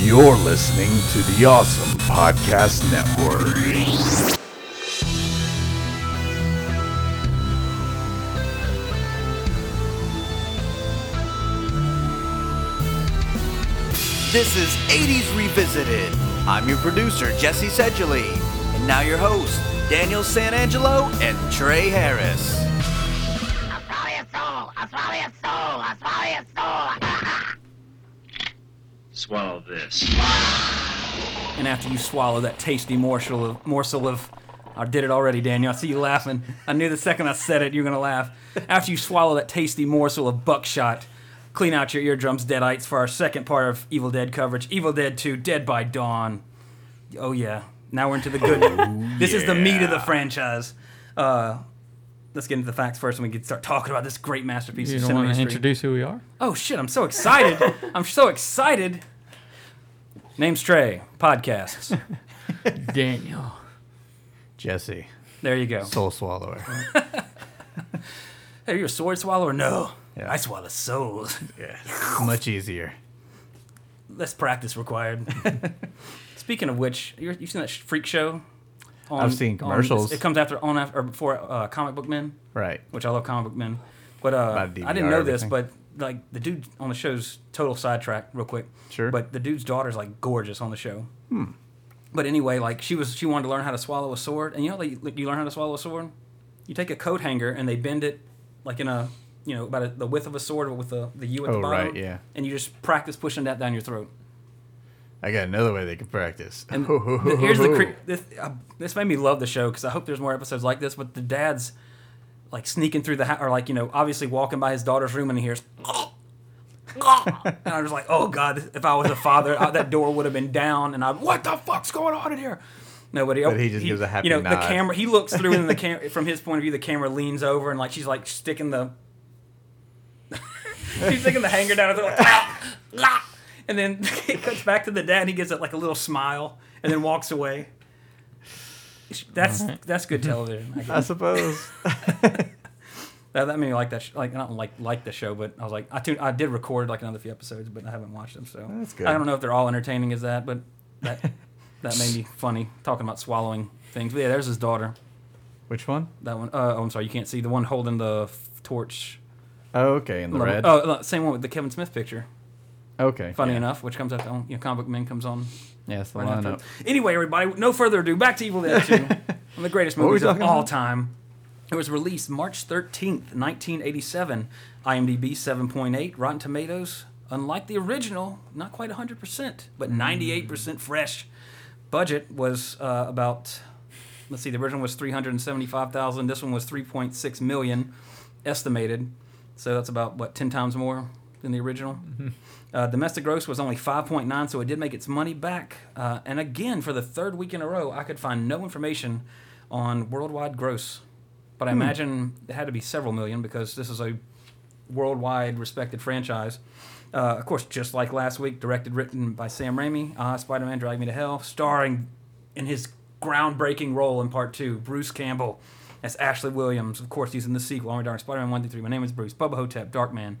You're listening to the Awesome Podcast Network. This is 80s Revisited. I'm your producer, Jesse Seidule. And now your host, Daniel Santangelo and Trey Harris. I'll swallow your soul. I'll swallow your soul. I'll swallow your soul. Swallow this. And after you swallow that tasty morsel of morsel of I did it already, Daniel. I see you laughing. I knew the second I said it, you're gonna laugh. After you swallow that tasty morsel of buckshot, clean out your eardrums, deadites, for our second part of Evil Dead coverage. Evil Dead 2, Dead by Dawn. Oh yeah. Now we're into the good. this is the meat of the franchise. Uh, let's get into the facts first, and we can start talking about this great masterpiece You don't cinema want to history. introduce who we are? Oh shit! I'm so excited. I'm so excited. Name's Trey. Podcasts. Daniel. Jesse, There you go. soul swallower. Hey, are you a sword swallower? No. Yeah. I swallow souls. yeah, much easier. Less practice required. Speaking of which, you you seen that freak show? On, I've seen on- commercials. it comes after on after or before uh, Comic Book Men, Right. which I love Comic Book Men. But uh, I didn't know this, but like the dude on the show's total sidetrack, real quick. Sure. But the dude's daughter's like gorgeous on the show. Hmm. But anyway, like she was, she wanted to learn how to swallow a sword, and you know, like, like you learn how to swallow a sword. You take a coat hanger and they bend it like in a, you know, about a, the width of a sword, with the the U at the Oh, bottom. right, yeah. And you just practice pushing that down your throat. I got another way they can practice. And th- here's the cre- this, uh, this made me love the show because I hope there's more episodes like this. But the dad's like sneaking through the house, or like you know, obviously walking by his daughter's room, and he hears. and I was like, "Oh God! If I was a father, I, that door would have been down." And I, what the fuck's going on in here? Nobody. But he just gives a happy You know, the camera. He looks through, and the camera, from his point of view, the camera leans over, and like she's like sticking the. she's sticking the hanger down, and like, "Ah, ah." and then it cuts back to the dad, and he gives it like a little smile, and then walks away. That's that's good television. I I suppose. That, that made me like that. Sh- like not like like the show, but I was like, I tuned, I did record like another few episodes, but I haven't watched them. So That's good. I don't know if they're all entertaining as that, but that that made me funny talking about swallowing things. But yeah, there's his daughter. Which one? That one. Uh, oh, I'm sorry, you can't see the one holding the f- torch. Oh, okay, in the red. Oh, same one with the Kevin Smith picture. okay. Funny yeah. enough, which comes up on you know, Comic Book Men comes on Yeah, it's the after. lineup. Anyway, everybody, no further ado. Back to Evil Dead 2. one of the greatest What were we movies of all about? time. It was released March 13th, 1987. IMDb 7.8. Rotten Tomatoes, unlike the original, not quite 100%, but 98% fresh. Budget was uh, about, let's see, the original was 375,000. This one was 3.6 million estimated. So that's about, what, 10 times more than the original? Uh, domestic gross was only 5.9, so it did make its money back. Uh, and again, for the third week in a row, I could find no information on worldwide gross. But I imagine it had to be several million because this is a worldwide respected franchise. Uh, of course, just like last week, directed, written by Sam Raimi, uh, Spider-Man: Drag Me to Hell, starring in his groundbreaking role in Part Two, Bruce Campbell as Ashley Williams. Of course, he's in the sequel, Army Dark Spider-Man One Through Three. My name is Bruce. Bubba Ho-Tep, Darkman,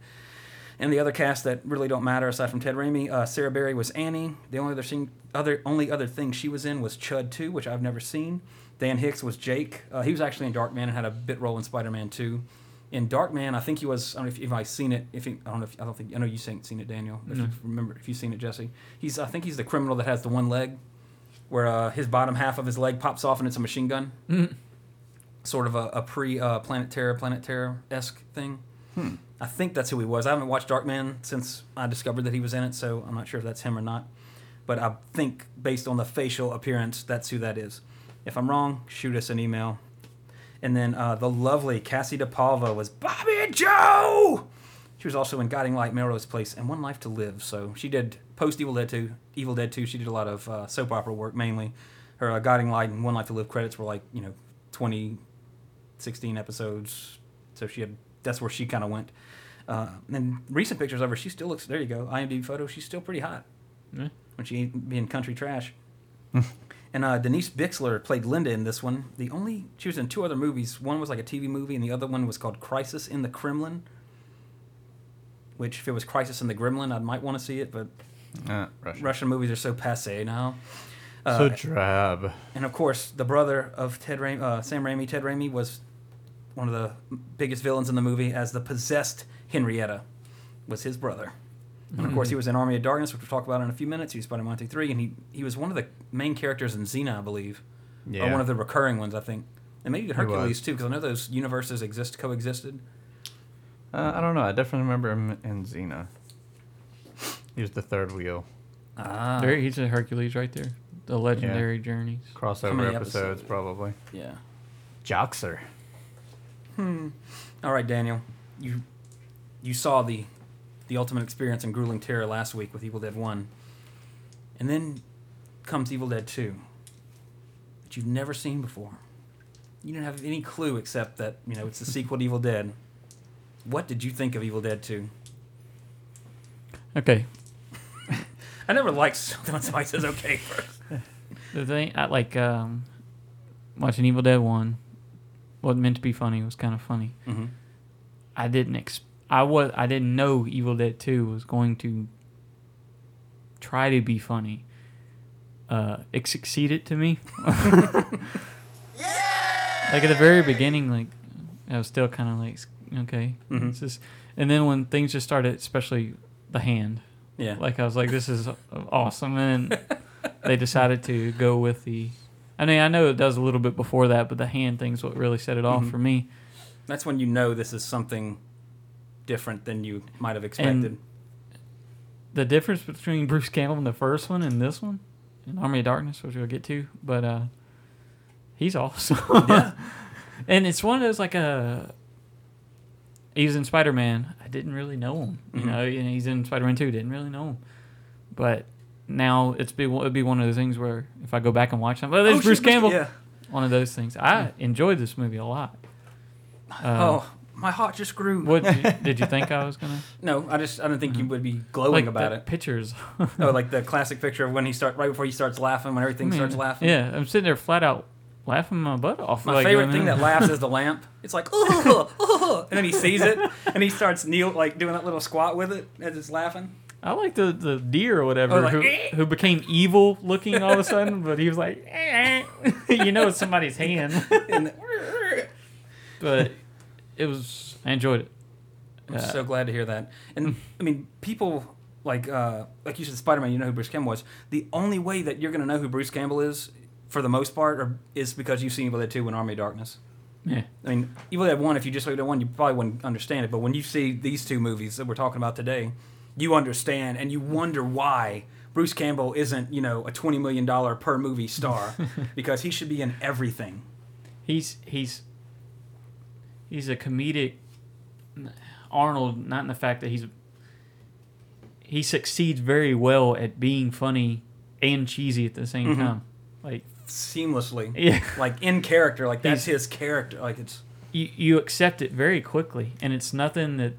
and the other cast that really don't matter aside from Ted Raimi. Uh, Sarah Berry was Annie. The only other thing, other only other thing she was in was Chud Two, which I've never seen. Dan Hicks was Jake. Uh, he was actually in Darkman and had a bit role in Spider-Man Two. In Darkman, I think he was. I don't know if, if I've seen it. If he, I don't know. If, I don't think. I know you've seen, seen it, Daniel. If you remember, if you've seen it, Jesse. He's. I think he's the criminal that has the one leg, where uh, his bottom half of his leg pops off and it's a machine gun. Sort of a, a pre uh, Planet Terror, Planet Terror esque thing. I think that's who he was. I haven't watched Darkman since I discovered that he was in it, so I'm not sure if that's him or not. But I think based on the facial appearance, that's who that is. If I'm wrong, shoot us an email. And then uh, the lovely Kassie DePaiva was Bobby Joe. She was also in Guiding Light, Melrose Place, and One Life to Live. So she did post Evil Dead 2. Evil Dead 2. She did a lot of uh, soap opera work mainly. Her uh, Guiding Light and One Life to Live credits were like you know 20, 16 episodes. So she had that's where she kind of went. Uh, and recent pictures of her, she still looks. There you go, IMDb photo. She's still pretty hot Yeah. when she ain't being country trash. and uh, Denise Bixler played Linda in this one. The only she was in two other movies. One was like a TV movie, and the other one was called Crisis in the Kremlin. Which, if it was Crisis in the Gremlin, I might want to see it, but Uh, Russian. Russian movies are so passe now. so drab. And of course, the brother of Ted Raimi, uh, Sam Raimi, Ted Raimi, was one of the biggest villains in the movie as the possessed Henrietta was his brother. And of course, he was in Army of Darkness, which we'll talk about in a few minutes. He was Spider-Man 3, and he, he was one of the main characters in Xena, I believe. Yeah. Or one of the recurring ones, I think. And maybe Hercules, was. too, because I know those universes exist, coexisted. Uh, I don't know. I definitely remember him in Xena. He was the third wheel. Ah. There, he's a Hercules right there. The legendary journeys. Crossover episodes, episodes? probably. Yeah. Joxer. All right, Daniel. You you saw the the ultimate experience in grueling terror last week with Evil Dead One, and then comes Evil Dead Two, that you've never seen before. You didn't have any clue except that you know it's the sequel to Evil Dead. What did you think of Evil Dead Two? Okay. I never liked something when somebody says okay first. The thing I like um, watching Evil Dead One wasn't meant to be funny. It was kind of funny. Mm-hmm. I didn't ex- I was I didn't know Evil Dead Two was going to try to be funny. Uh, it succeeded to me. Like at the very beginning, like I was still kind of like okay, Mhm. it's just, and then when things just started, especially the hand, Yeah. like I was like, this is awesome, and they decided to go with the. I mean, I know it does a little bit before that, but the hand thing's what really set it off Mhm. for me. That's when you know this is something different than you might have expected. The difference between Bruce Campbell in the first one and this one, in Army of Darkness, which we'll get to, but uh, he's awesome. Yeah. and it's one of those like a. He was in Spider Man. I didn't really know him, you Mhm. know, and he's in Spider Man Two. Didn't really know him, but now it's be it'd be one of those things where if I go back and watch them, oh, there's Oh, Bruce Campbell. Yeah. One of those things. I enjoyed this movie a lot. Uh, oh, my heart just grew. what did, you think I was gonna No, I just I didn't think you would be glowing like about the it. Pictures. Oh, like the classic picture of when he start right before he starts laughing, when everything starts laughing. Yeah, I'm sitting there flat out laughing my butt off. My like, favorite thing that laughs is the lamp. It's like, oh, oh, and then he sees it, and he starts kneel like doing that little squat with it as it's laughing. I like the, the deer or whatever Oh, like, who, "Eh." who became evil looking all of a sudden, but he was like, "Eh." you know, it's somebody's hand. But it was, I enjoyed it. I'm Uh, so glad to hear that. And I mean, people like uh, like you said, Spider Man. You know who Bruce Campbell was. The only way that you're gonna know who Bruce Campbell is, for the most part, or, is because you've seen Evil Dead Two and Army of Darkness. Yeah. I mean, Evil Dead One. If you just looked at one, you probably wouldn't understand it. But when you see these two movies that we're talking about today, you understand, and you wonder why Bruce Campbell isn't, you know, a twenty million dollar per movie star, because he should be in everything. He's, he's, he's a comedic Arnold, not in the fact that he's, he succeeds very well at being funny and cheesy at the same Mhm. time. Like, Seamlessly, yeah. like in character, like that's He's- his character. Like it's you, you accept it very quickly and it's nothing that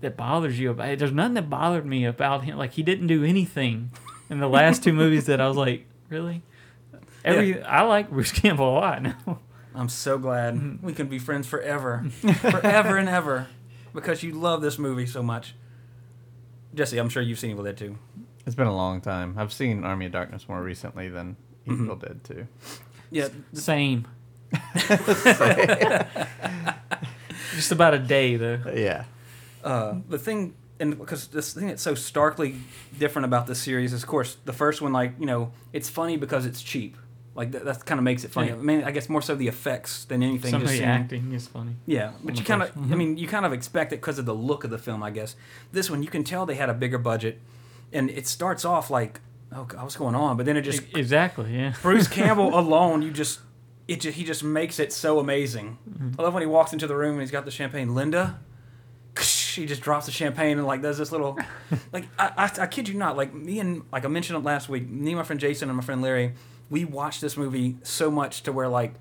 that bothers you about it. There's nothing that bothered me about him. Like he didn't do anything in the last two movies that I was like, really? Every I like Bruce Campbell a lot now. I'm so glad Mm-hmm. we can be friends forever, forever and ever, because you love this movie so much. Jesse, I'm sure you've seen Evil Dead too. It's been a long time. I've seen Army of Darkness more recently than Mm-hmm. Evil Dead 2. Yeah, Same. Just about a day though. Yeah. Uh, the thing, and because this thing that's so starkly different about this series is, of course, the first one. Like you know, it's funny because it's cheap. Like that, that kind of makes it funny. Yeah. I mean, I guess more so the effects than anything. Some of the acting is funny. Yeah, but you kind of, one. I mean, you kind of expect it because of the look of the film, I guess. This one, you can tell they had a bigger budget, and it starts off like, oh, God, what's going on? But then it just, exactly, yeah. Bruce Campbell alone, you just, it just, he just makes it so amazing. I love when he walks into the room and he's got the champagne. Linda, he just drops the champagne and like does this little, like I, I, I kid you not, like me and like I mentioned it last week. Me and my friend Jason and my friend Larry, we watched this movie so much to where like,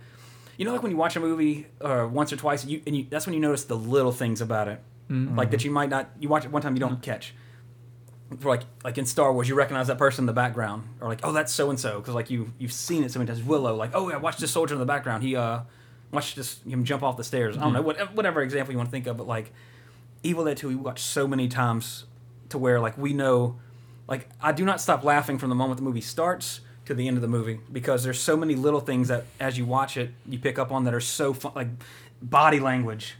you know, like when you watch a movie uh, once or twice, you and you, that's when you notice the little things about it, like that you might not. You watch it one time, you don't catch. For like like in Star Wars, you recognize that person in the background, or like oh that's so and so because like you you've seen it so many times. Willow, like oh yeah, watch this soldier in the background. He uh, watch this him jump off the stairs. I don't know whatever, whatever example you want to think of, but like Evil Dead Two, we watched so many times to where like we know like I do not stop laughing from the moment the movie starts to the end of the movie because there's so many little things that as you watch it you pick up on that are so fun, like body language.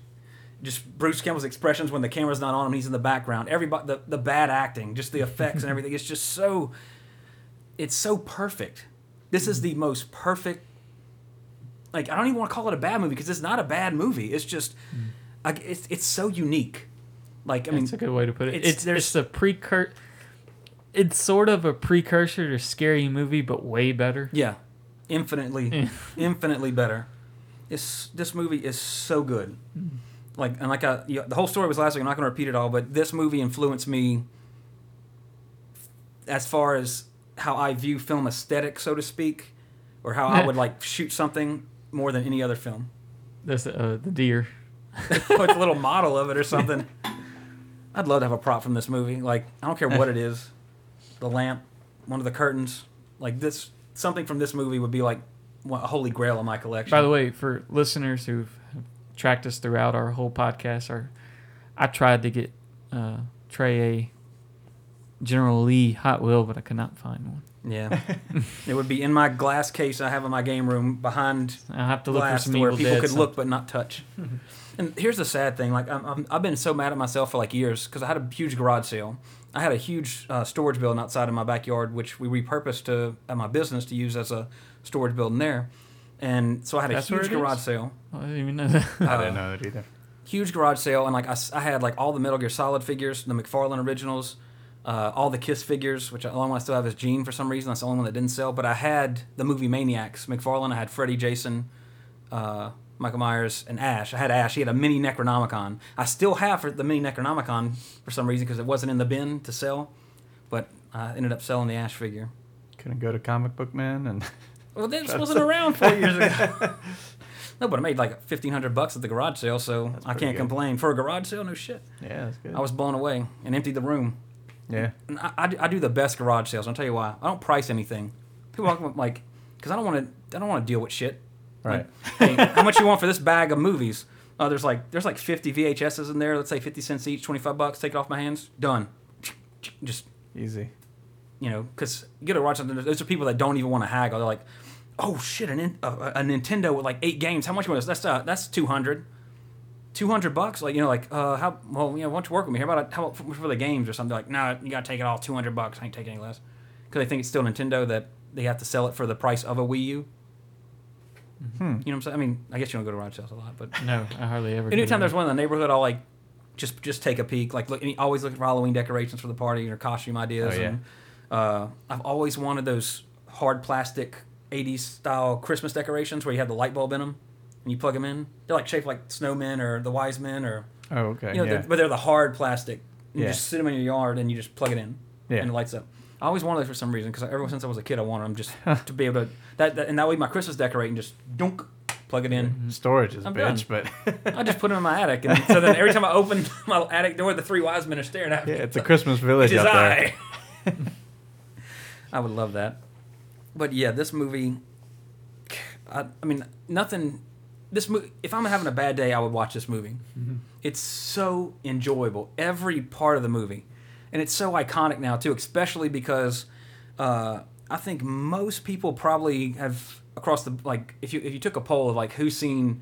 Just Bruce Campbell's expressions when the camera's not on him, he's in the background. Everybody, the, the bad acting, just the effects and everything. It's just so, it's so perfect. This is the most perfect. Like I don't even want to call it a bad movie because it's not a bad movie. It's just, mm. Like it's it's so unique. Like I mean, it's a good way to put it. it's- It's there's- it's a precur. It's sort of a precursor to scary movie, but way better. Yeah, infinitely, infinitely better. It's this movie is so good. Like and like I, yeah, the whole story was last week. I'm not going to repeat it all, but this movie influenced me as far as how I view film aesthetic, so to speak, or how I would like shoot something more than any other film. That's uh, the deer. Put a little model of it or something. I'd love to have a prop from this movie. Like I don't care what it is, the lamp, one of the curtains, like this. Something from this movie would be like a holy grail in my collection. By the way, for listeners who've tracked us throughout our whole podcast, our I tried to get uh, Trey a General Lee Hot Wheel, but I could not find one. yeah, it would be in my glass case I have in my game room behind I'll have to look for glass some to where Evil people Dead could some- look but not touch. and here's the sad thing: like I'm, I'm, I've been so mad at myself for like years because I had a huge garage sale. I had a huge uh, storage building outside of my backyard, which we repurposed to at my business to use as a storage building there. And so I had a That's where huge it is? garage sale, I didn't even know that. I Uh, didn't know that either. huge garage sale, and like I, s- I had like all the Metal Gear Solid figures, the McFarlane originals, uh, all the Kiss figures, which the only one I still have is Gene for some reason. That's the only one that didn't sell. But I had the movie Maniacs, McFarlane. I had Freddy, Jason, uh, Michael Myers, and Ash. I had Ash. He had a mini Necronomicon. I still have for the mini Necronomicon for some reason because it wasn't in the bin to sell. But I ended up selling the Ash figure. Couldn't go to Comic Book Man and Well, this wasn't around four years ago. no, but I made like fifteen hundred bucks at the garage sale, so I can't good. complain for a garage sale. No shit. yeah, that's good. I was blown away and emptied the room. Yeah, And I, I, do- I do the best garage sales. I'll tell you why. I don't price anything. People walk like, because I don't want to. I don't want to deal with shit. right. Hey, how much you want for this bag of movies? Uh, there's like there's like 50 VHSs in there. Let's say 50 cents each, 25 bucks. Take it off my hands. Done. Just Easy. you know, because you gotta watch something. Those are people that don't even want to haggle. They're like, oh shit, in- a, a Nintendo with like eight games. How much was that's uh, that's 200. 200 bucks like you know like uh how well you know why don't you work with me? How about how about for, for the games or something? Like no you gotta take it all 200 bucks. I ain't taking any less. Because they think it's still nintendo that they have to sell it for the price of a wii u. Hmm. you know what i'm saying? I mean i guess you don't go to garage sales a lot but no, I hardly ever. anytime there's one in the neighborhood i'll like just just take a peek like look always looking for halloween decorations for the party or costume ideas Oh, yeah. and uh, i've always wanted those hard plastic 80s style christmas decorations where you have the light bulb in them and you plug them in they're like shaped like snowmen or the wise men or Oh, okay. you know, yeah. they're, but they're the hard plastic. You Yeah. just sit them in your yard and you just plug it in, Yeah. and it lights up. I always wanted those for some reason because ever since I was a kid, I wanted them just to be able to that, that and that way my Christmas decorating just dunk, plug it in. Mm-hmm. Storage is a bitch, but I just put them in my attic, and so then every time I open my attic door, the three wise men are staring at me. yeah, it's a Christmas village out there. I. I would love that. But yeah, this movie. I, I mean, nothing. This movie. If I'm having a bad day, I would watch this movie. It's so enjoyable. Every part of the movie, and it's so iconic now too, especially because uh, I think most people probably have across the like. If you if you took a poll of like who's seen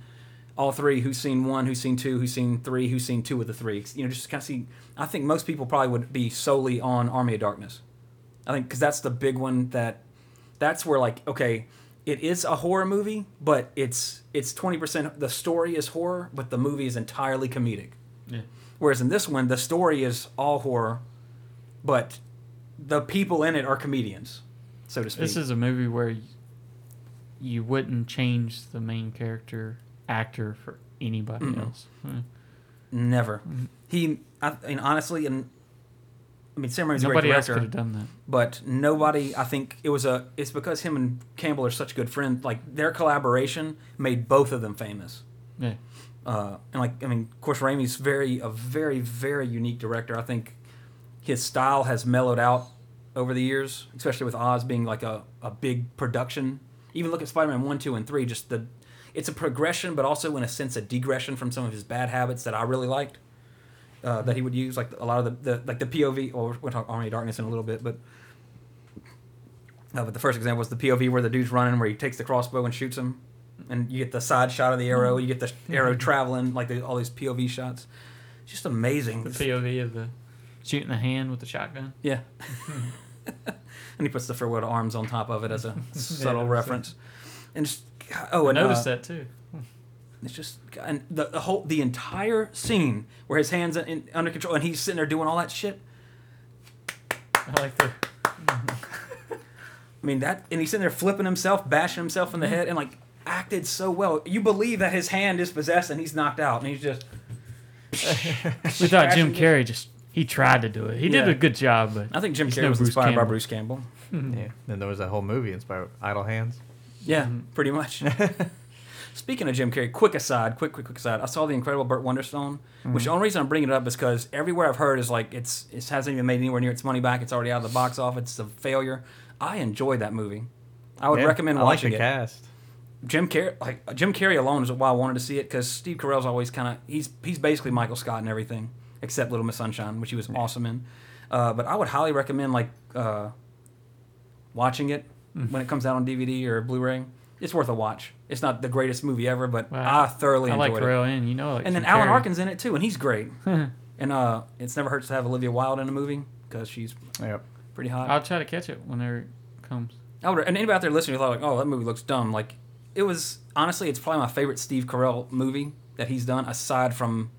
all three, who's seen one, who's seen two, who's seen three, who's seen two of the three. You know, just kind of see. I think most people probably would be solely on Army of Darkness. I think because that's the big one that that's where like okay, it is a horror movie, but it's it's twenty percent. The story is horror, but the movie is entirely comedic. Yeah. Whereas in this one, the story is all horror, but the people in it are comedians, so to speak. This is a movie where you wouldn't change the main character actor for anybody Mm-mm. else. Hmm. never. Mm-hmm. He, I, mean, honestly, and I mean, Sam Raimi's a great Nobody else director. could have done that. but nobody i think it was a it's because him and campbell are such good friends like their collaboration made both of them famous Yeah. uh, and like i mean of course Raimi's very a very very unique director i think his style has mellowed out over the years especially with oz being like a, a big production even look at spider-man 1 2 and 3 just the it's a progression but also in a sense a digression from some of his bad habits that i really liked uh, that he would use, like a lot of the, the like the POV. Or we'll talk Army of Darkness in a little bit, but uh, but the first example was the POV where the dude's running, where he takes the crossbow and shoots him, and you get the side shot of the arrow. You get the arrow traveling, like the, all these POV shots. It's just amazing. The POV of the shooting the hand with the shotgun. Yeah. and he puts the farewell arms on top of it as a subtle that's reference. And just oh, I and noticed uh, that too. It's just and the, the whole the entire scene where his hands in, under control and he's sitting there doing all that shit. I like the I mean that, and he's sitting there flipping himself, bashing himself in the head, and like acted so well. You believe that his hand is possessed and he's knocked out, and he's just we thought Jim Carrey just he tried to do it. He did Yeah. a good job, but I think Jim Carrey no was Bruce inspired by Campbell. Bruce Campbell. Mm-hmm. Yeah. Then there was that whole movie inspired Idle Hands. Yeah, pretty much. Speaking of Jim Carrey, quick aside, quick, quick, quick aside. I saw the incredible Burt Wonderstone, which the only reason I'm bringing it up is because everywhere I've heard is like it's it hasn't even made anywhere near its money back. It's already out of the box office. It's a failure. I enjoyed that movie. I would Yeah, recommend I like watching the it. cast. Jim Carrey, like Jim Carrey alone is why I wanted to see it because Steve Carell's always kind of he's he's basically Michael Scott and everything except Little Miss Sunshine, which he was awesome in. Uh, but I would highly recommend like uh, watching it Mm. when it comes out on DVD or Blu-ray. It's worth a watch. It's not the greatest movie ever, but Wow. I thoroughly I like enjoyed it. Carell in. You know, like And then Alan Carrey. Arkin's in it too, and he's great. and uh, it's never hurts to have Olivia Wilde in a movie because she's Yep. pretty hot. I'll try to catch it whenever it comes. I would, and anybody out there listening who thought like, oh, that movie looks dumb. Like, it was honestly, it's probably my favorite Steve Carell movie that he's done, aside from,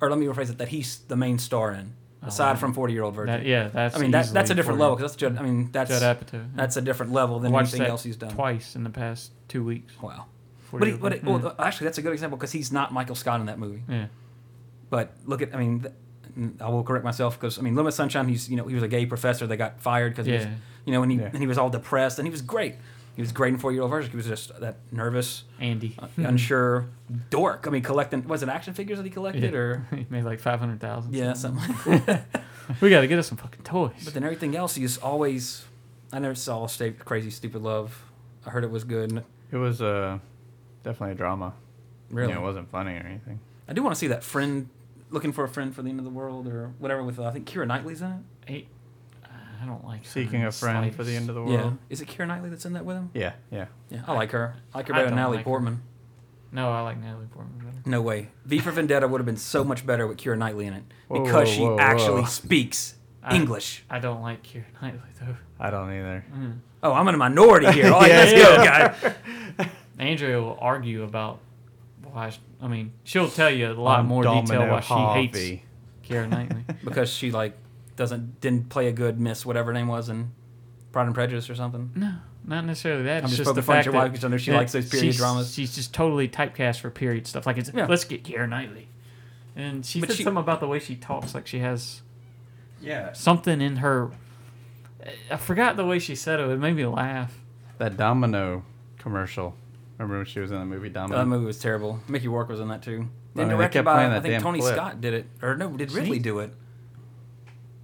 or let me rephrase it, that he's the main star in, aside um, from Forty Year Old Virgin. That, yeah, that's. I mean, that, that's a different for level because that's Judd. I mean, that's Judd Apatow. that's a different level than watched anything that else he's done. twice in the past two weeks. Wow. But, he, but it, Yeah. well, actually, that's a good example because he's not Michael Scott in that movie. yeah. But look at, I mean, th- I will correct myself because I mean, Limit Sunshine. He's you know he was a gay professor that got fired because he was Yeah. you know and he Yeah. and he was all depressed and he was great. He was great in Four Year Old Virgin. He was just that nervous, Andy. uh, unsure dork. I mean, collecting was it action figures that he collected Yeah. or he made like five hundred thousand. yeah something. Like that. We got to get us some fucking toys. But then everything else, he's always. I never saw Sta- Crazy Stupid Love. I heard it was good. It was uh, definitely a drama. Really, You know, it wasn't funny or anything. I do want to see that friend looking for a friend for the end of the world or whatever with uh, I think Keira Knightley's in it. Hey, I don't like Seeking her a friend for the end of the world. Yeah, world. is it Keira Knightley that's in that with him? Yeah, yeah. Yeah, I like her. I like her I better than don't Natalie like her. Portman. No, I like Natalie Portman better. No way. V for Vendetta would have been so much better with Keira Knightley in it Whoa, because whoa, she whoa, actually whoa. speaks I- English. I don't like Keira Knightley though. I don't either. Mm. Oh, I'm in a minority here. All right, let's go, guy. Andrea will argue about why. sh I mean, she'll tell you a lot I'm more Domino detail why she Harvey. hates Keira Knightley. Because she like doesn't didn't play a good Miss whatever her name was in Pride and Prejudice or something. no, not necessarily that. I'm It's just just the poking fun at fact your that wife because she that likes those period she's- dramas. She's just totally typecast for period stuff. Like it's Yeah. let's get Keira Knightley, and she But said she- something about the way she talks, like she has Yeah. something in her. I forgot the way she said it. It made me laugh. That Domino commercial. Remember when she was in the movie Domino? Oh, that movie was terrible. Mickey Rourke was in that too. I Then mean, they directed kept by I think Tony clip. Scott did it, or no, did Ridley he? do it?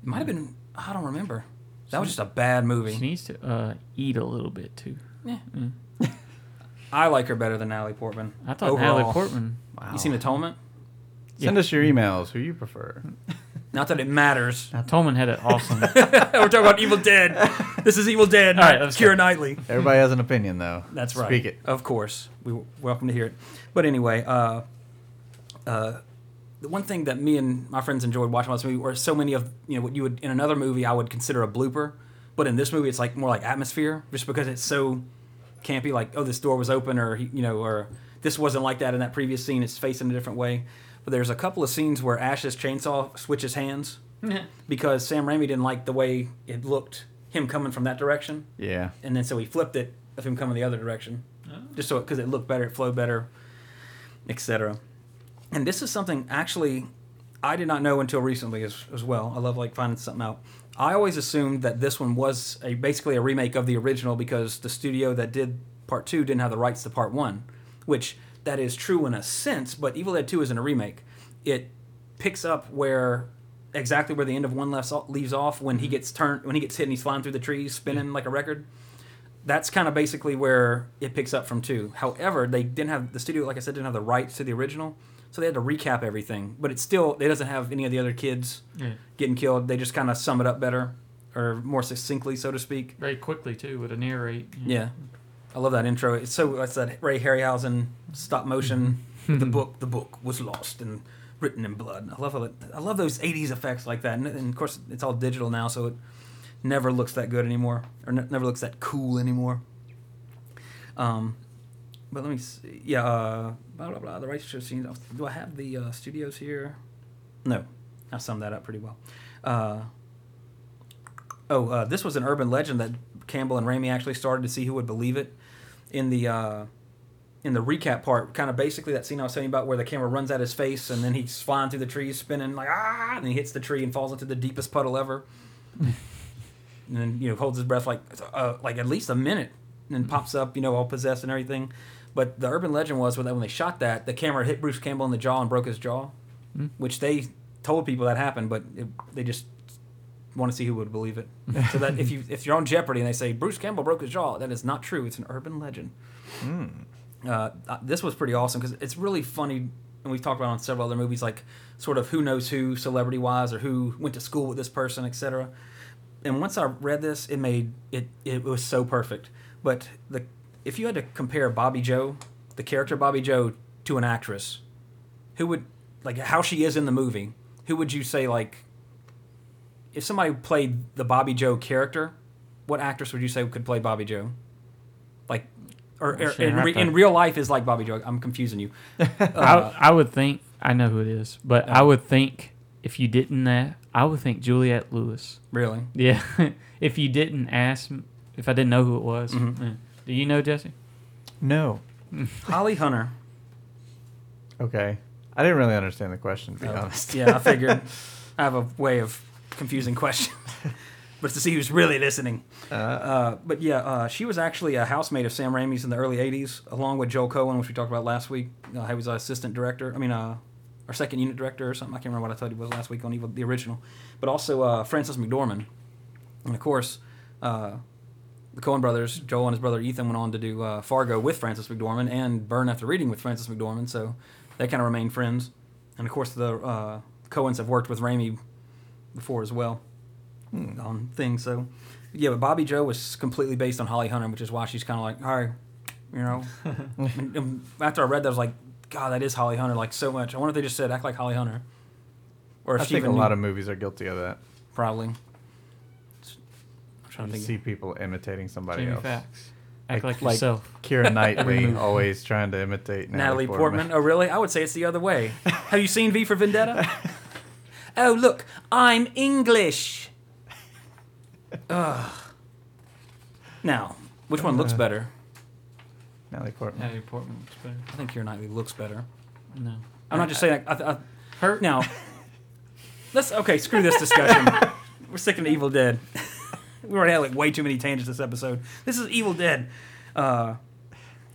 It might have been. I don't remember. That was just a bad movie. She needs to uh, eat a little bit too. Yeah. I like her better than Natalie Portman. I thought Overall. Natalie Portman. You seen Atonement? Send us your emails. Who you prefer? Not that it matters. Now Tolman had it awesome. We're talking about Evil Dead. This is Evil Dead. All right, not let's Keira go. Knightley. Everybody has an opinion, though. That's right. Speak it. Of course, we w- welcome to hear it. But anyway, uh, uh, the one thing that me and my friends enjoyed watching this movie were so many of you know what you would in another movie I would consider a blooper, but in this movie it's like more like atmosphere, just because it's so campy. Like oh, this door was open, or you know, or this wasn't like that in that previous scene. It's facing a different way. But there's a couple of scenes where Ash's chainsaw switches hands because Sam Raimi didn't like the way it looked him coming from that direction Yeah. and then so he flipped it of him coming the other direction, oh. just so because it looked better, it flowed better, etc. And this is something actually I did not know until recently as, as well. I love like finding something out. I always assumed that this one was a basically a remake of the original because the studio that did part two didn't have the rights to part one, which that is true in a sense. But Evil Dead Two isn't a remake. It picks up where exactly where the end of one left leaves off when he mm-hmm. gets turned when he gets hit and he's flying through the trees spinning mm-hmm. like a record that's kind of basically where it picks up from two. However, they didn't have the studio, like I said, didn't have the rights to the original, so they had to recap everything. But it's still it doesn't have any of the other kids Yeah. getting killed. They just kind of sum it up better or more succinctly, so to speak. Very quickly too with a narrate. Yeah, I love that intro. It's so it's that Ray Harryhausen stop motion. the book, the book was lost and written in blood. I love it. I love those '80s effects like that. And, and of course, it's all digital now, so it never looks that good anymore, or ne- never looks that cool anymore. Um, but let me see. Yeah, uh, blah blah blah. The right show scenes. Do I have the uh, studios here? No, I summed that up pretty well. Uh, oh, uh, this was an urban legend that Campbell and Raimi actually started to see who would believe it. In the uh, in the recap part, kind of basically that scene I was telling you about, where the camera runs at his face and then he's flying through the trees, spinning like ah, and he hits the tree and falls into the deepest puddle ever. and then you know holds his breath like uh, like at least a minute, and then pops up, you know, all possessed and everything. But the urban legend was that when they shot that, the camera hit Bruce Campbell in the jaw and broke his jaw, which they told people that happened, but it, they just want to see who would believe it. so that if you if you're on Jeopardy and they say Bruce Campbell broke his jaw, that is not true. It's an urban legend. Uh, uh, this was pretty awesome because it's really funny, and we've talked about it on several other movies, like sort of who knows who celebrity wise or who went to school with this person, etc. And once I read this, it made it it was so perfect. But the if you had to compare Bobby Joe, the character Bobby Joe, to an actress, who would like how she is in the movie? Who would you say like? If somebody played the Bobby Joe character, what actress would you say could play Bobby Joe? Like, or, or in, re, in real life is like Bobby Joe. I'm confusing you. Uh, I, I would think I know who it is, but I would think if you didn't that, I would think Juliette Lewis. really? Yeah, if you didn't ask, if I didn't know who it was, Mm-hmm. Yeah. Do you know Jesse? No. Holly Hunter. Okay. I didn't really understand the question, to be honest. Yeah, I figured I have a way of confusing questions, but it's to see who's really listening. Uh, but yeah, uh, she was actually a housemate of Sam Raimi's in the early '80s, along with Joel Coen, which we talked about last week. Uh, he was an assistant director. I mean, uh, our second unit director or something. I can't remember what I told you was last week on Evil, the original. But also uh, Frances McDormand, and of course. Uh, the Coen brothers, Joel and his brother Ethan, went on to do uh, Fargo with Frances McDormand and Burn After Reading with Frances McDormand, so they kind of remain friends. And of course, the uh, Coens have worked with Raimi before as well on things. So, yeah, but Bobby Joe was completely based on Holly Hunter, which is why she's kind of like, all right, you know. and, and after I read that, I was like, God, that is Holly Hunter, like so much. I wonder if they just said act like Holly Hunter, or if I she think a even lot knew- of movies are guilty of that. probably. I'm trying You to see think. people imitating somebody Jamie else. Facts. Act like, like yourself. Keira Knightley always trying to imitate Natalie Natalie, Portman. Oh, really? I would say it's the other way. Have you seen V for Vendetta? oh, look, I'm English. Ugh. Now, which one looks uh, better? Natalie Portman. Natalie Portman looks better. I think Keira Knightley looks better. No. I'm not just saying. I, I, Her now, let's okay. Screw this discussion. We're sticking to Evil Dead. We already had like way too many tangents this episode. This is Evil Dead. Uh,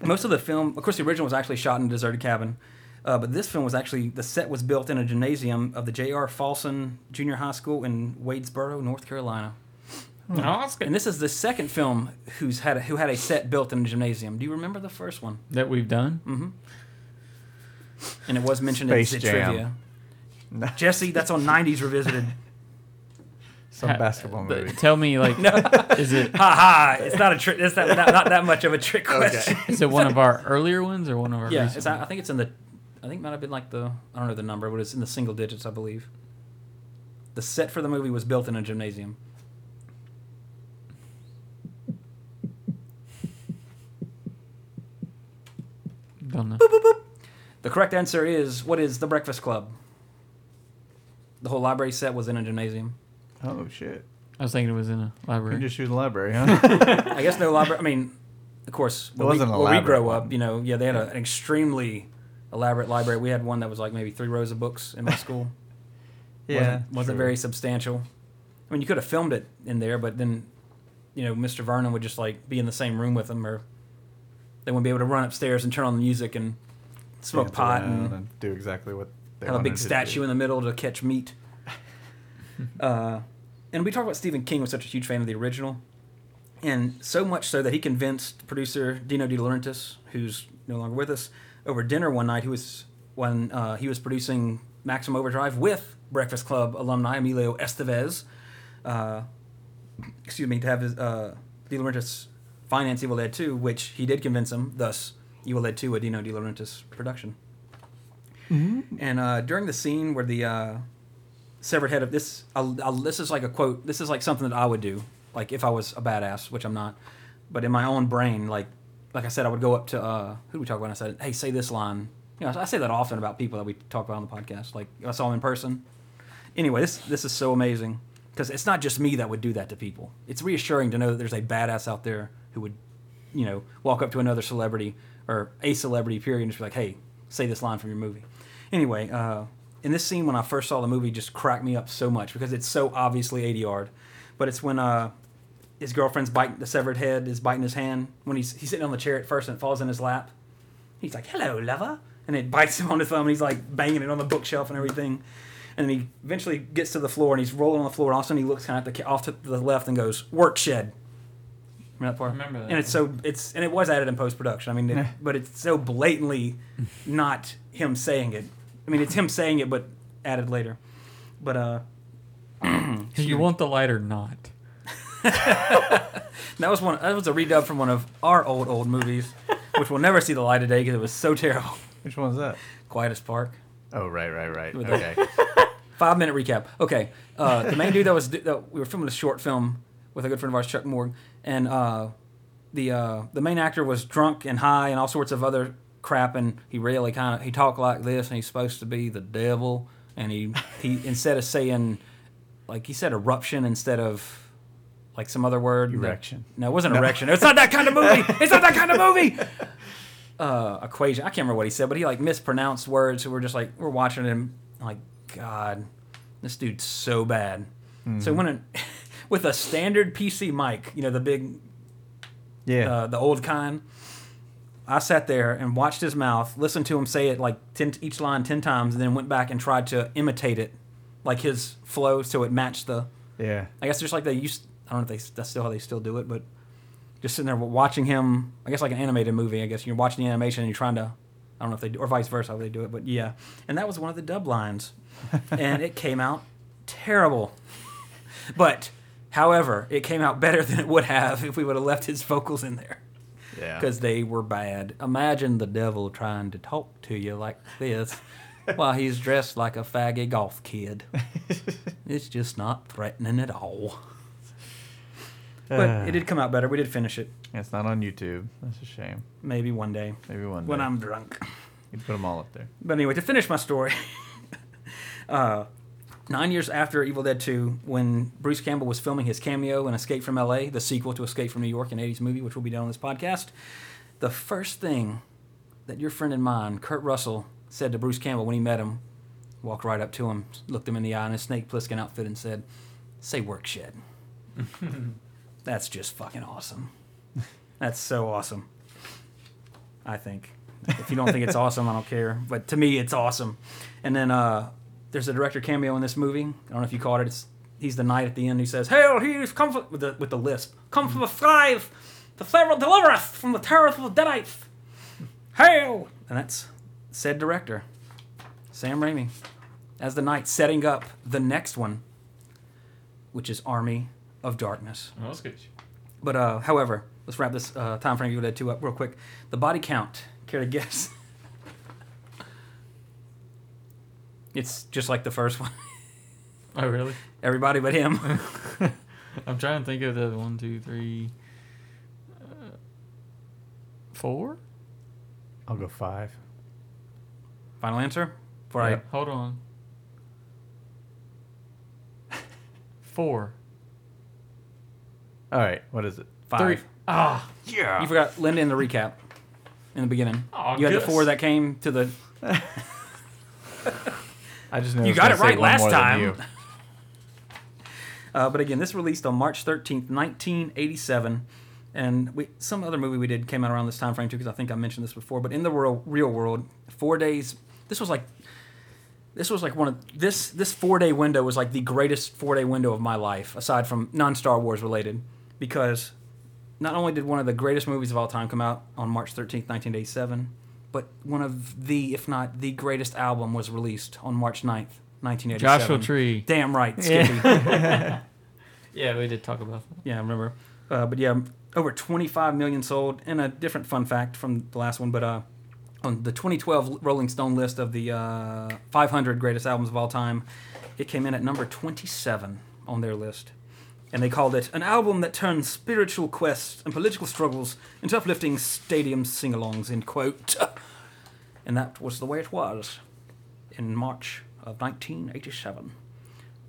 most of the film, of course, the original was actually shot in a deserted cabin, uh, but this film was actually the set was built in a gymnasium of the J.R. Faison Junior High School in Wadesboro, North Carolina. And this is the second film who's had a, who had a set built in a gymnasium. Do you remember the first one? that we've done. Mm. And it was mentioned Space in the Jam. trivia. Jesse, that's on 90s Revisited. Some basketball But movie. Tell me, like, is it Ha ha! It's not a trick. It's not, not, not that much of a trick question. is it one of our earlier ones or one of our Yeah, recent it's, I think it's in the. I think it might have been like the. I don't know the number, but it's in the single digits, I believe. The set for the movie was built in a gymnasium. Don't know. The correct answer is what is the Breakfast Club? The whole library set was in a gymnasium. Oh shit! I was thinking it was in a library. You library. just shoot in the library, huh? I guess no library. I mean, of course, when, wasn't we, an when we elaborate grow up, you know, yeah, they had a, an extremely elaborate library. We had one that was like maybe three rows of books in my school. wasn't, wasn't true. very substantial. I mean, you could have filmed it in there, but then, you know, Mr. Vernon would just like be in the same room with them, or they wouldn't be able to run upstairs and turn on the music and smoke Dance pot around and do exactly what they have a wanted big to statue in the middle to catch meat. Uh, and we talked about Stephen King was such a huge fan of the original, and so much so that he convinced producer Dino De Laurentiis, who's no longer with us, over dinner one night. Who was when uh, he was producing Maximum Overdrive with Breakfast Club alumni Emilio Estevez. Uh, excuse me, to have his uh, De Laurentiis finance Evil Dead 2, which he did convince him, thus Evil Dead 2, a Dino De Laurentiis production. And uh, during the scene where the uh, severed head of this, I'll, I'll, this is like a quote. This is like something that I would do, like if I was a badass, which I'm not. But in my own brain, like like I said, I would go up to uh, who did we talk about? And I said, "Hey, say this line." You know, I say that often about people that we talk about on the podcast. Like I saw them in person. Anyway, this this is so amazing because it's not just me that would do that to people. It's reassuring to know that there's a badass out there who would, you know, walk up to another celebrity or a celebrity period and just be like, "Hey, say this line from your movie." Anyway, uh, in this scene when I first saw the movie, just cracked me up so much because it's so obviously ADR. But it's when uh, his girlfriend's biting the severed head is biting his hand when he's he's sitting on the chair at first and it falls in his lap. He's like, "Hello, lover," and it bites him on the thumb. And he's like banging it on the bookshelf and everything. And then he eventually gets to the floor and he's rolling on the floor. And all of a sudden he looks kind of the, off to the left and goes, "Work shed." Remember that part? remember that. And it's so it's and it was added in post production. I mean, it, but it's so blatantly not him saying it. I mean, it's him saying it, but added later. But uh, you want the light or not? that was one. That was a redub from one of our old old movies, which we'll never see the light of day because it was so terrible. Which one's that? Quietest Park. Oh, right, right, right. With Okay. Five minute recap. Okay, uh, the main dude that was that we were filming a short film with a good friend of ours, Chuck Morg, and uh, the uh, the main actor was drunk and high and all sorts of other crap, and he really kind of he talked like this, and he's supposed to be the devil, and he he instead of saying like he said eruption instead of like some other word Erection. No, it wasn't erection. It's not that kind of movie. It's not that kind of movie. Uh, equation. I can't remember what he said, but he like mispronounced words. So we're just like we're watching him. Like God, this dude's so bad. So when it, with a standard PC mic, you know the big Yeah. uh, the old kind. I sat there and watched his mouth, listened to him say it like ten, each line ten times, and then went back and tried to imitate it, like his flow, so it matched the. yeah. I guess just like they used. I don't know if they that's still how they still do it, but just sitting there watching him. I guess like an animated movie. I guess you're watching the animation and you're trying to. I don't know if they do, or vice versa how they do it, but yeah. And that was one of the dub lines, and it came out terrible. But, however, it came out better than it would have if we would have left his vocals in there Yeah. because they were bad. Imagine the devil trying to talk to you like this while he's dressed like a faggy golf kid. it's just not threatening at all. But it did come out better. We did finish it. It's not on YouTube. That's a shame. Maybe one day Maybe one day. when I'm drunk. You'd put them all up there. But anyway, to finish my story, uh, nine years after Evil Dead 2, when Bruce Campbell was filming his cameo in Escape from LA, the sequel to Escape from New York, an 80s movie, which will be done on this podcast, the first thing that your friend and mine, Kurt Russell, said to Bruce Campbell when he met him, walked right up to him, looked him in the eye in his Snake Plissken outfit, and said, Say work shed. That's just fucking awesome. That's so awesome. I think. If you don't think it's awesome, I don't care. But to me, it's awesome. And then uh, there's a director cameo in this movie. I don't know if you caught it. It's he's the knight at the end who says, "Hail, he's come with the with the lisp. Come from the skies, the Pharaoh deliver us from the terrors of the Deadites. Hail!" And that's said director, Sam Raimi, as the knight, setting up the next one, which is Army of Darkness. Oh, that's good. But uh, however, let's wrap this uh, time frame Evil Dead 2 up real quick. The body count, care to guess? It's just like the first one. Oh, really? Everybody but him. I'm trying to think of the one, two, three, uh, four. I'll go five. Final answer? Before Yep. Hold on. Four. All right. What is it? Five. Three. Ah. Yeah. You forgot Linda in the recap in the beginning. Aw, you had the four that came to the. I just know You got it right last time. Uh, but again, this released on March 13th, 1987. And we, some other movie we did came out around this time frame too, because I think I mentioned this before. But in the real, real world, four days. This was like, this was like one of this this four day window was like the greatest four day window of my life, aside from non Star Wars related, because not only did one of the greatest movies of all time come out on March 13th, 1987, but one of the, if not the greatest album was released on March 9th, 1987. Joshua Tree. Damn right, Skippy. Yeah, Yeah, we did talk about that. Yeah, I remember. Uh, but yeah, over 25 million sold. And a different fun fact from the last one, but uh, on the 2012 Rolling Stone list of the uh, 500 greatest albums of all time, it came in at number 27 on their list. And they called it an album that turns spiritual quests and political struggles into uplifting stadium sing-alongs. End quote. And that was the way it was in March of 1987.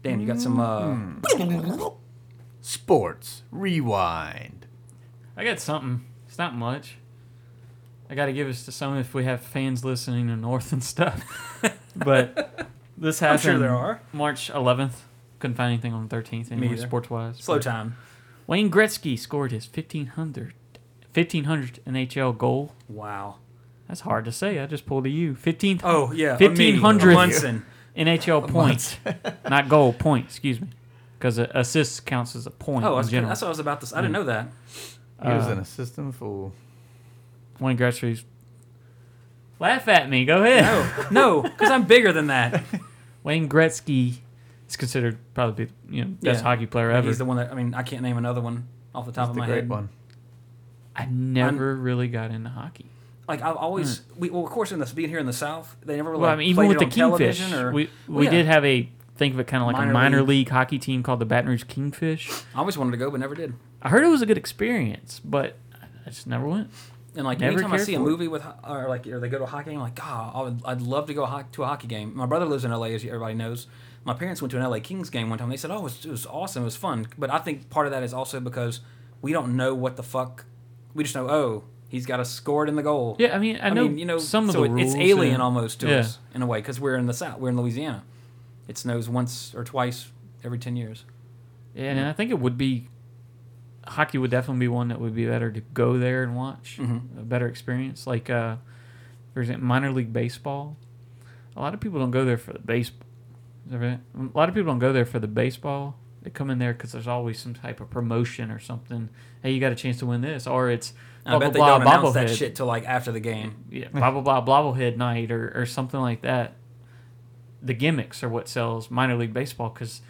Dan, you got some. Uh, Sports rewind. I got something. It's not much. I got to give us to some if we have fans listening in North and stuff. but this I'm happened sure there are. March 11th. Couldn't find anything on the 13th anyway, either. sports wise. Slow time. Wayne Gretzky scored his 1500 1500 NHL goal. Wow. That's hard to say. I just pulled a U. 15 Oh yeah, 1500 Munson. NHL points, not goal point. Excuse me, because assists counts as a point Oh, in that's, general. that's what I was about to. say. I didn't know that. He was Uh, an assistant fool. Wayne Gretzky's. Laugh at me. Go ahead. No, no, because I'm bigger than that. Wayne Gretzky is considered probably the you know best Yeah. hockey player ever. He's the one that I mean. I can't name another one off the top That's of the my great head. one. I never really got into hockey. Like I've always, hmm. we, well, of course, in this being here in the South, they never really Well, I mean, even played with it the on Kingfish, television or we Well, we yeah. did have a think of it kind of like Minor a minor league. league. hockey team called the Baton Rouge Kingfish. I always wanted to go, but never did. I heard it was a good experience, but I just never went. And like Never anytime I cared see a for it. movie with ho- or like or they go to a hockey game, I'm like, God, I would, I'd love to go ho- to a hockey game. My brother lives in LA, as everybody knows. My parents went to an LA Kings game one time. They said, "Oh, it was, it was awesome. It was fun." But I think part of that is also because we don't know what the fuck. We just know, oh, he's got a scored in the goal. Yeah, I mean, I, I, know, mean, you know, some of the it- rules. it's alien and- almost to yeah. us in a way because we're in the South. We're in Louisiana. It snows once or twice every ten years. Yeah, and I think it would be hockey would definitely be one that would be better to go there and watch Mm-hmm. a better experience. Like, uh, for example, minor league baseball. A lot of people don't go there for the baseball. Is that right? A lot of people don't go there for the baseball. They come in there because there's always some type of promotion or something. Hey, you got a chance to win this, or it's I blah bet they blah don't announce that shit till like after the game. yeah, blah blah blah bobblehead night or, or something like that. The gimmicks are what sells minor league baseball because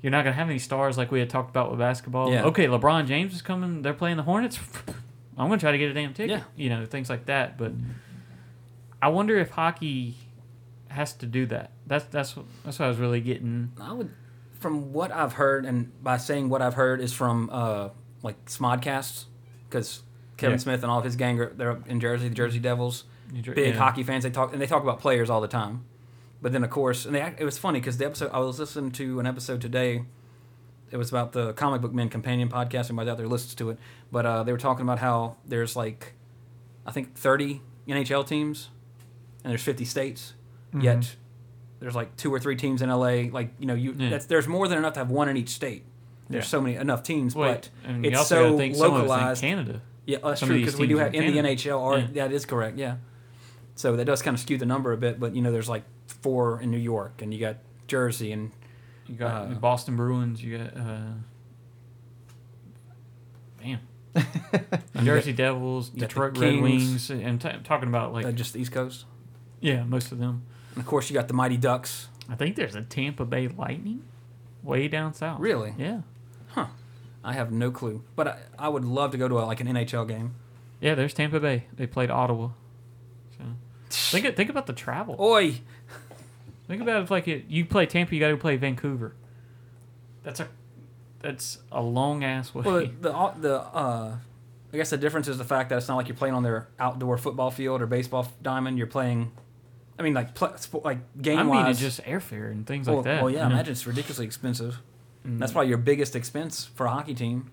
you're not gonna have any stars like we had talked about with basketball. Yeah. Okay, LeBron James is coming. They're playing the Hornets. I'm gonna try to get a damn ticket. Yeah. You know things like that. But I wonder if hockey has to do that. That's that's what, that's what I was really getting. I would, from what I've heard, and by saying what I've heard is from uh, like Smodcasts, because Kevin Yeah. Smith and all of his gang are they're in Jersey, the Jersey Devils, dr- big yeah. hockey fans. They talk and they talk about players all the time. But then of course, and they, it was funny because the episode I was listening to an episode today. It was about the Comic Book Men companion podcast. Anybody out there listens to it, but uh, they were talking about how there's like, I think 30 NHL teams, and there's 50 states. Mm-hmm. Yet there's like two or three teams in LA. Like you know, you Yeah. that's there's more than enough to have one in each state. There's Yeah. so many enough teams, Wait, but and you it's also so gotta think some of localized. Canada. Yeah, that's Some true because we do have in the NHL. Are, Yeah. That is correct. Yeah. So that does kind of skew the number a bit, but you know, there's like four in New York, and you got Jersey, and You got Uh, Boston Bruins. You got uh, damn. Jersey Devils, Detroit Red. Wings. I'm t- talking about like uh, just the East Coast. yeah, most of them. And of course, you got the Mighty Ducks. I think there's a Tampa Bay Lightning, way down south. Really? Yeah, Huh. I have no clue, but I, I would love to go to a, like an NHL game. yeah. There's Tampa Bay. They played Ottawa. So think think about the travel. Oi, Think about it like it, you play Tampa, you got to play Vancouver. That's a that's a long ass way. Well, the the, the uh, I guess the difference is the fact that it's not like you're playing on their outdoor football field or baseball diamond. You're playing, I mean, like pl- like game I mean, it's just airfare and things well, like that. well, yeah. know? Imagine it's ridiculously expensive. Mm. That's probably your biggest expense for a hockey team.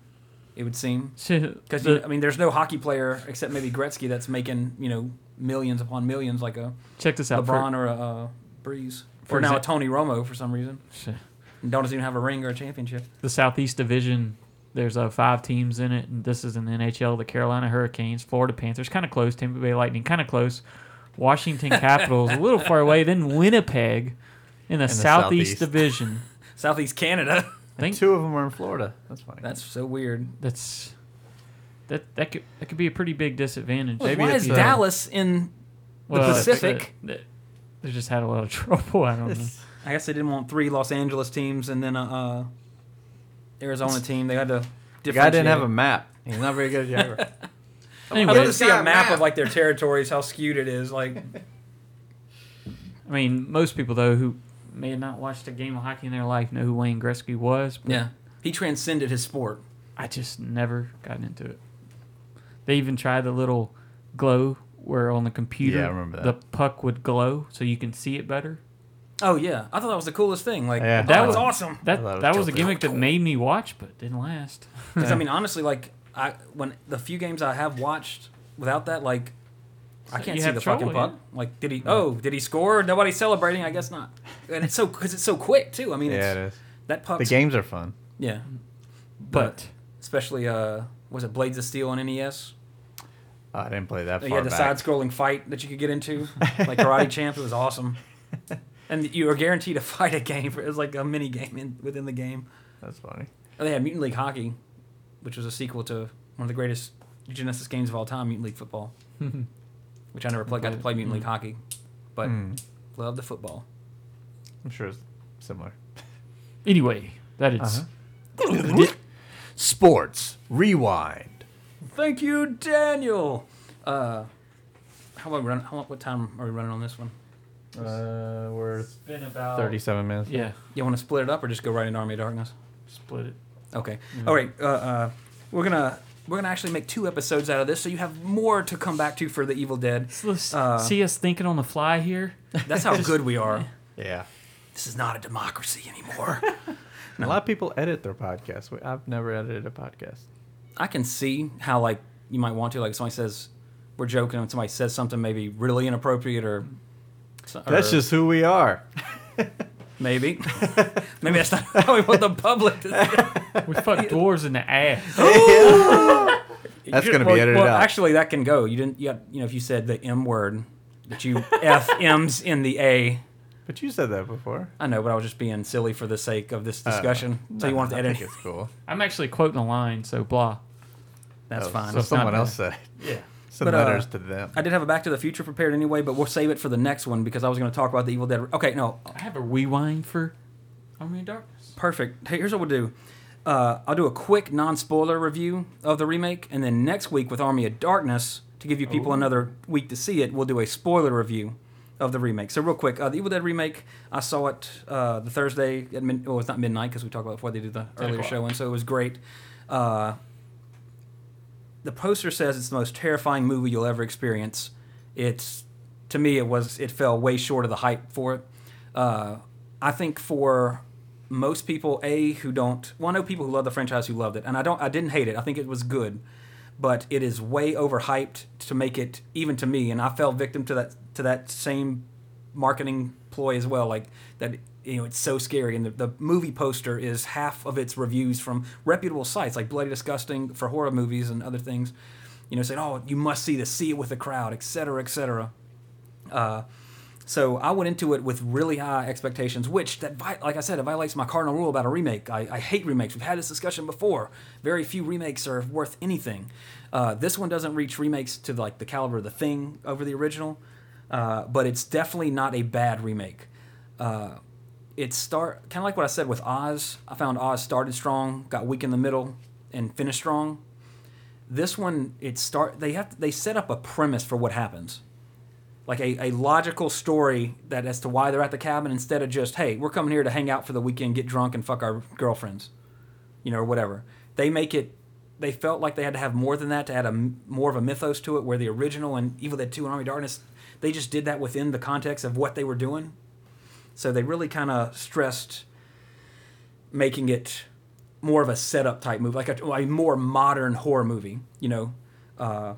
It would seem because I mean, there's no hockey player except maybe Gretzky that's making you know millions upon millions like a check this out. for- LeBron or a uh, Brees for or now a Tony Romo for some reason. Shit. And don't even have a ring or a championship. the Southeast Division. There's uh, five teams in it, and this is in the NHL: the Carolina Hurricanes, Florida Panthers, kind of close, Tampa Bay Lightning, kind of close, Washington Capitals, a little far away, then Winnipeg in the, the Southeast Southeast. Division. Southeast Canada. I think Two of them are in Florida. That's funny. That's so weird. that's that that could that could be a pretty big disadvantage. Why Maybe is if you- Dallas in Well, it's, uh, Pacific. They they just had a lot of trouble. I don't know. I guess they didn't want three Los Angeles teams and then a uh, Arizona team. They had to. The guy didn't have a map. He's not very good at geography. I'd love to see a map of like their territories, how skewed it is. Like, I mean, most people though who may have not watched a game of hockey in their life know who Wayne Gretzky was. But yeah, he transcended his sport. I just never gotten into it. They even tried the little glow where on the computer Yeah, I remember that. the puck would glow so you can see it better. Oh yeah, I thought that was the coolest thing. Like, Yeah. that That was was- awesome. That I was that was a gimmick that made me watch, but didn't last. 'Cause, I mean, honestly, like I when the few games I have watched without that, like I can't see the trouble, fucking puck. Like, did he? Oh, did he score? Nobody's celebrating. I guess not. And it's so because it's so quick too. I mean, yeah, it's, it is. that puck. The games are fun. Yeah, But especially uh, was it Blades of Steel on NES? I didn't play that You had the back. side-scrolling fight that you could get into, like Karate Champ. It was awesome, and you were guaranteed to fight a game. For, it was like a mini game in, within the game. That's funny. And they had Mutant League Hockey, which was a sequel to one of the greatest Genesis games of all time, Mutant League Football. which I never played, got to play Mutant League Hockey, but Hmm. love the football. I'm sure it's similar. anyway, that is Uh-huh. Sports Rewind. Thank you, Daniel. Uh, how about we run? How, what time are we running on this one? Uh, we're been about 37 minutes. Yeah, You want to split it up or just go right into Army of Darkness? split it. Okay. All right. Uh, uh, we're gonna we're gonna actually make two episodes out of this, so you have more to come back to for the Evil Dead. So Uh, see us thinking on the fly here. That's how good we are. Yeah. This is not a democracy anymore. A lot of people edit their podcasts. I've never edited a podcast. I can see how like you might want to like somebody says we're joking and somebody says something maybe really inappropriate or, so- That's just who we are. maybe maybe that's not how we want the public to see. We fuck dwarves in the ass. That's gonna should- be well, edited well, out. Actually, that can go. You didn't. You, got, you know, if you said the M word, that you F M's in the A. But you said that before. I know, but I was just being silly for the sake of this uh, discussion. so you wanted to I edit? think it's cool. I'm actually quoting a line, so blah. That's Oh, fine. So It's not someone bad. else said. Yeah. Send But, uh, to them. I did have a Back to the Future prepared anyway, but we'll save it for the next one because I was going to talk about the Evil Dead. Okay, no, I have a rewind for Army of Darkness. perfect. Hey, here's what we'll do. Uh, I'll do a quick non-spoiler review of the remake, and then next week with Army of Darkness, to give you people another week to see it, we'll do a spoiler review of the remake. So real quick, uh, the Evil Dead remake, I saw it uh, the Thursday at mid- well, it's not midnight because we talked about it before they did the earlier show, and so it was great. Uh, the poster says it's the most terrifying movie you'll ever experience. It's to me it was it fell way short of the hype for it. Uh, I think for most people, a who don't well, I know people who love the franchise who loved it, and I don't. I didn't hate it. I think it was good, but it is way overhyped to make it even to me, and I fell victim to that to that same marketing ploy as well. Like that, you know, it's so scary, and the, the movie poster is half of its reviews from reputable sites like Bloody Disgusting for horror movies and other things. You know, saying, "Oh, you must see this, see it with the crowd, etc., etc." Uh, so I went into it with really high expectations, which that like I said, it violates my cardinal rule about a remake. I, I hate remakes. We've had this discussion before. Very few remakes are worth anything. Uh, this one doesn't reach remakes to like the caliber of the Thing over the original, uh, but it's definitely not a bad remake. It start kind of like what I said with Oz. I found Oz started strong, got weak in the middle, and finished strong. This one, it start they have they set up a premise for what happens like a, a logical story that as to why they're at the cabin instead of just hey we're coming here to hang out for the weekend get drunk and fuck our girlfriends you know or whatever they make it they felt like they had to have more than that to add a more of a mythos to it where the original and evil dead 2 and army darkness they just did that within the context of what they were doing so they really kind of stressed making it more of a setup type movie like a, a more modern horror movie you know uh,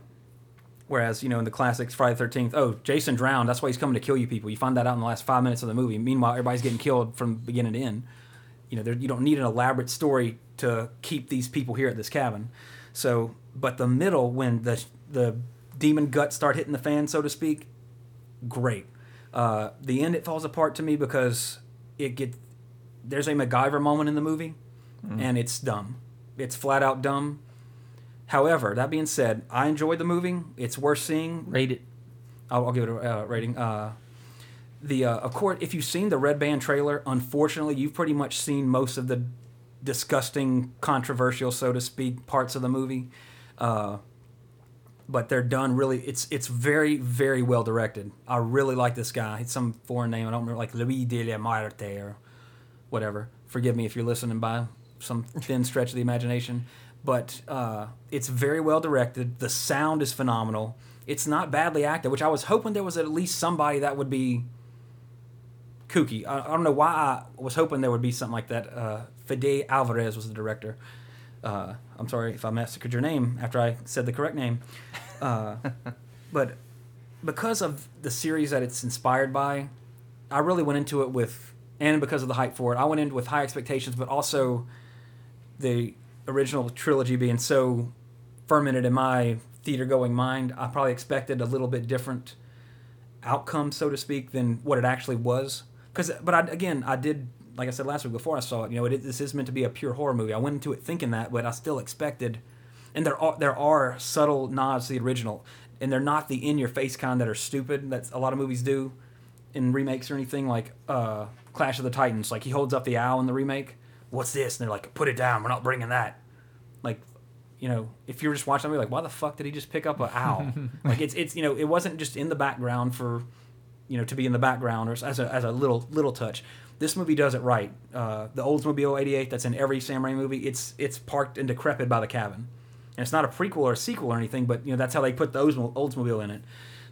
Whereas, you know, in the classics, Friday the 13th, oh, Jason drowned. That's why he's coming to kill you people. You find that out in the last five minutes of the movie. Meanwhile, everybody's getting killed from beginning to end. You know, you don't need an elaborate story to keep these people here at this cabin. So, but the middle, when the, the demon guts start hitting the fan, so to speak, great. Uh, the end, it falls apart to me because it get there's a MacGyver moment in the movie, and it's dumb. It's flat out dumb. However, that being said, I enjoyed the movie. It's worth seeing. Rate it. I'll, I'll give it a uh, rating. Uh, the uh, of course, if you've seen the Red Band trailer, unfortunately, you've pretty much seen most of the disgusting, controversial, so to speak, parts of the movie. But they're done really. It's it's very very well directed. I really like this guy. It's some foreign name. I don't remember, like Louis de la Marte or whatever. Forgive me if you're listening by some thin stretch of the imagination. But uh, it's very well directed. The sound is phenomenal. It's not badly acted, which I was hoping there was at least somebody that would be kooky. I, I don't know why I was hoping there would be something like that. Uh, Fede Alvarez was the director. Uh, I'm sorry if I massacred your name after I said the correct name. Uh, but because of the series that it's inspired by, I really went into it with, and because of the hype for it, I went in with high expectations, but also the original trilogy being so fermented in my theater going mind, I probably expected a little bit different outcome, so to speak, than what it actually was. Because, but I, again, I did, like I said last week before I saw it, you know, it, this is meant to be a pure horror movie. I went into it thinking that, but I still expected, and there are there are subtle nods to the original, and they're not the in your face kind that are stupid that a lot of movies do in remakes or anything like uh, Clash of the Titans. Like he holds up the owl in the remake. What's this? And they're like, put it down. We're not bringing that. Like, you know, if you're just watching, you're like, why the fuck did he just pick up an owl? like it's it's you know, it wasn't just in the background for, you know, to be in the background or as a as a little little touch. This movie does it right. Uh, the Oldsmobile '88 that's in every Sam Raimi movie. It's it's parked and decrepit by the cabin, and it's not a prequel or a sequel or anything. But you know that's how they put the Oldsmobile in it.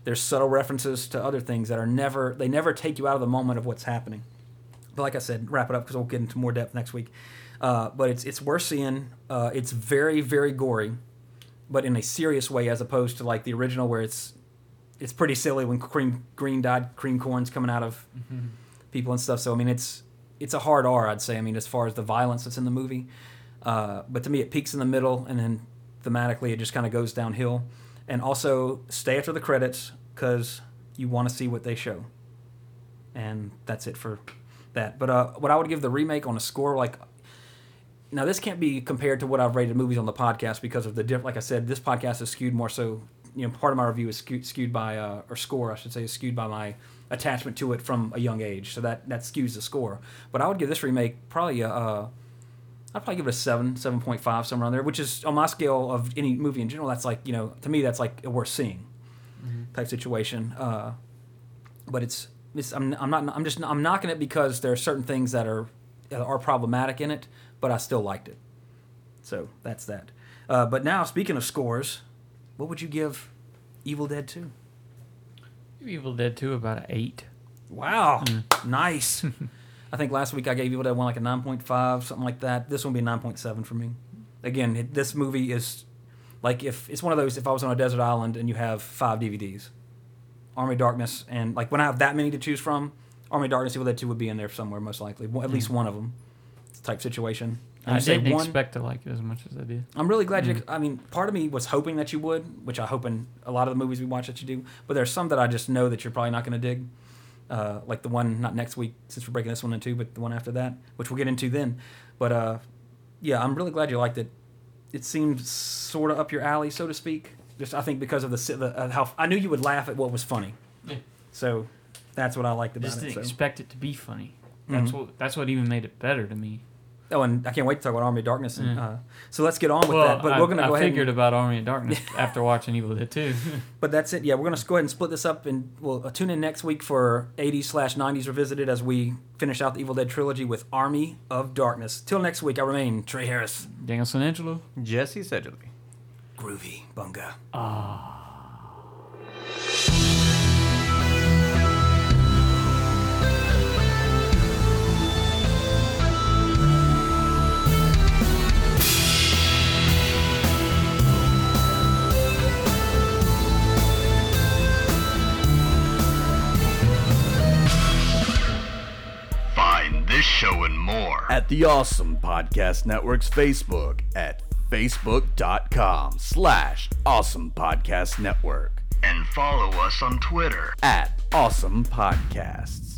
There's subtle references to other things that are never they never take you out of the moment of what's happening. But like I said, wrap it up because we'll get into more depth next week. Uh, but it's it's worth seeing. Uh, it's very very gory, but in a serious way as opposed to like the original where it's it's pretty silly when cream green dyed cream corn's coming out of people and stuff. So I mean it's it's a hard R I'd say. I mean as far as the violence that's in the movie, uh, but to me it peaks in the middle and then thematically it just kind of goes downhill. And also stay after the credits because you want to see what they show. And that's it for that. But uh, what I would give the remake on a score like now this can't be compared to what I've rated movies on the podcast because of the diff. Like I said, this podcast is skewed more so. You know, part of my review is skewed, skewed by uh, or score, I should say, is skewed by my attachment to it from a young age. So that that skews the score. But I would give this remake probably a. Uh, I'd probably give it a seven, seven point five, somewhere on there, which is on my scale of any movie in general. That's like you know, to me, that's like a worth seeing type situation. Uh, but it's, it's I'm, I'm not I'm just I'm knocking it because there are certain things that are are problematic in it, but I still liked it. So that's that. Uh, but now speaking of scores, what would you give Evil Dead Two? Evil Dead 2 about an 8. Wow, mm. nice. I think last week I gave Evil Dead One like a nine point five, something like that. This one will be nine point seven for me. Again, it, this movie is like if it's one of those if I was on a desert island and you have five DVDs, Army of Darkness, and like when I have that many to choose from, Army of Darkness, Evil Dead Two would be in there somewhere most likely, at mm. least one of them, type situation. I didn't one- expect to like it as much as I did. I'm really glad you. I mean, part of me was hoping that you would, which I hope in a lot of the movies we watch that you do. But there's some that I just know that you're probably not going to dig, uh, like the one not next week since we're breaking this one in two, but the one after that, which we'll get into then. But uh, yeah, I'm really glad you liked it. It seemed sort of up your alley, so to speak. Just I think because of the, the uh, how I knew you would laugh at what was funny. Yeah. So that's what I liked about Just it. didn't so. expect it to be funny. That's Mhm. what that's what even made it better to me. Oh, and I can't wait to talk about Army of Darkness. And, Yeah. uh, so let's get on with well, that. But I, we're gonna I go ahead. and- figured about Army of Darkness after watching Evil Dead 2. But that's it. Yeah, we're gonna go ahead and split this up, and we'll uh, tune in next week for 80s slash 90s revisited as we finish out the Evil Dead trilogy with Army of Darkness. Till next week, I remain Trey Harris. Daniel Santangelo. Jesse Seidule. Groovy Bunga. Find this show and more at the Awesome Podcast Network's Facebook at facebook.com slash awesome podcast network And follow us on Twitter. at awesome podcasts.